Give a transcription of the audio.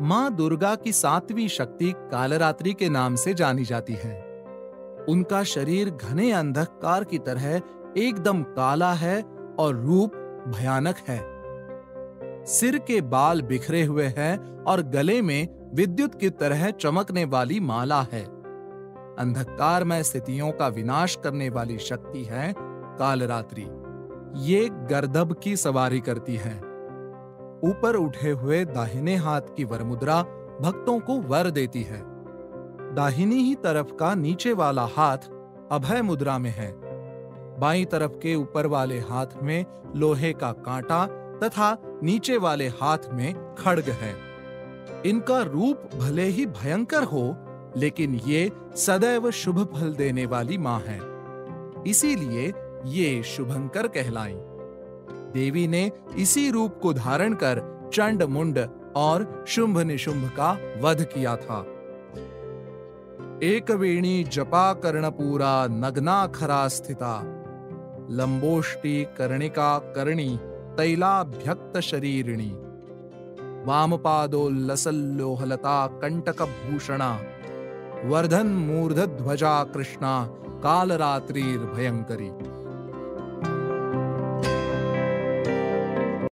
माँ दुर्गा की सातवीं शक्ति कालरात्रि के नाम से जानी जाती है। उनका शरीर घने अंधकार की तरह एकदम काला है और रूप भयानक है। सिर के बाल बिखरे हुए हैं और गले में विद्युत की तरह चमकने वाली माला है। अंधकार में स्थितियों का विनाश करने वाली शक्ति है कालरात्रि। ये गर्दब की सवारी करती है। ऊपर उठे हुए दाहिने हाथ की वरमुद्रा भक्तों को वर देती है। दाहिनी ही तरफ़ का नीचे वाला हाथ अभय मुद्रा में है। बाई तरफ़ के ऊपर वाले हाथ में लोहे का कांटा तथा नीचे वाले हाथ में खड़ग है। इनका रूप भले ही भयंकर हो, लेकिन ये सदैव शुभ फल देने वाली माँ है। इसीलिए ये शुभंकर कहलाई। देवी ने इसी रूप को धारण कर चंड मुंड और शुंभ निशुंभ का वध किया था। एक वेणी जपा कर्ण पूरा नग्ना खरा स्थिता। लंबोष्टि कर्णिका कर्णी तैलाभ्यक्त शरीरिणी। वामपादोल्लसल्लोहलता कंटक भूषणा। वर्धन मूर्ध ध्वजा कृष्णा कालरात्रिर्भयंकरी।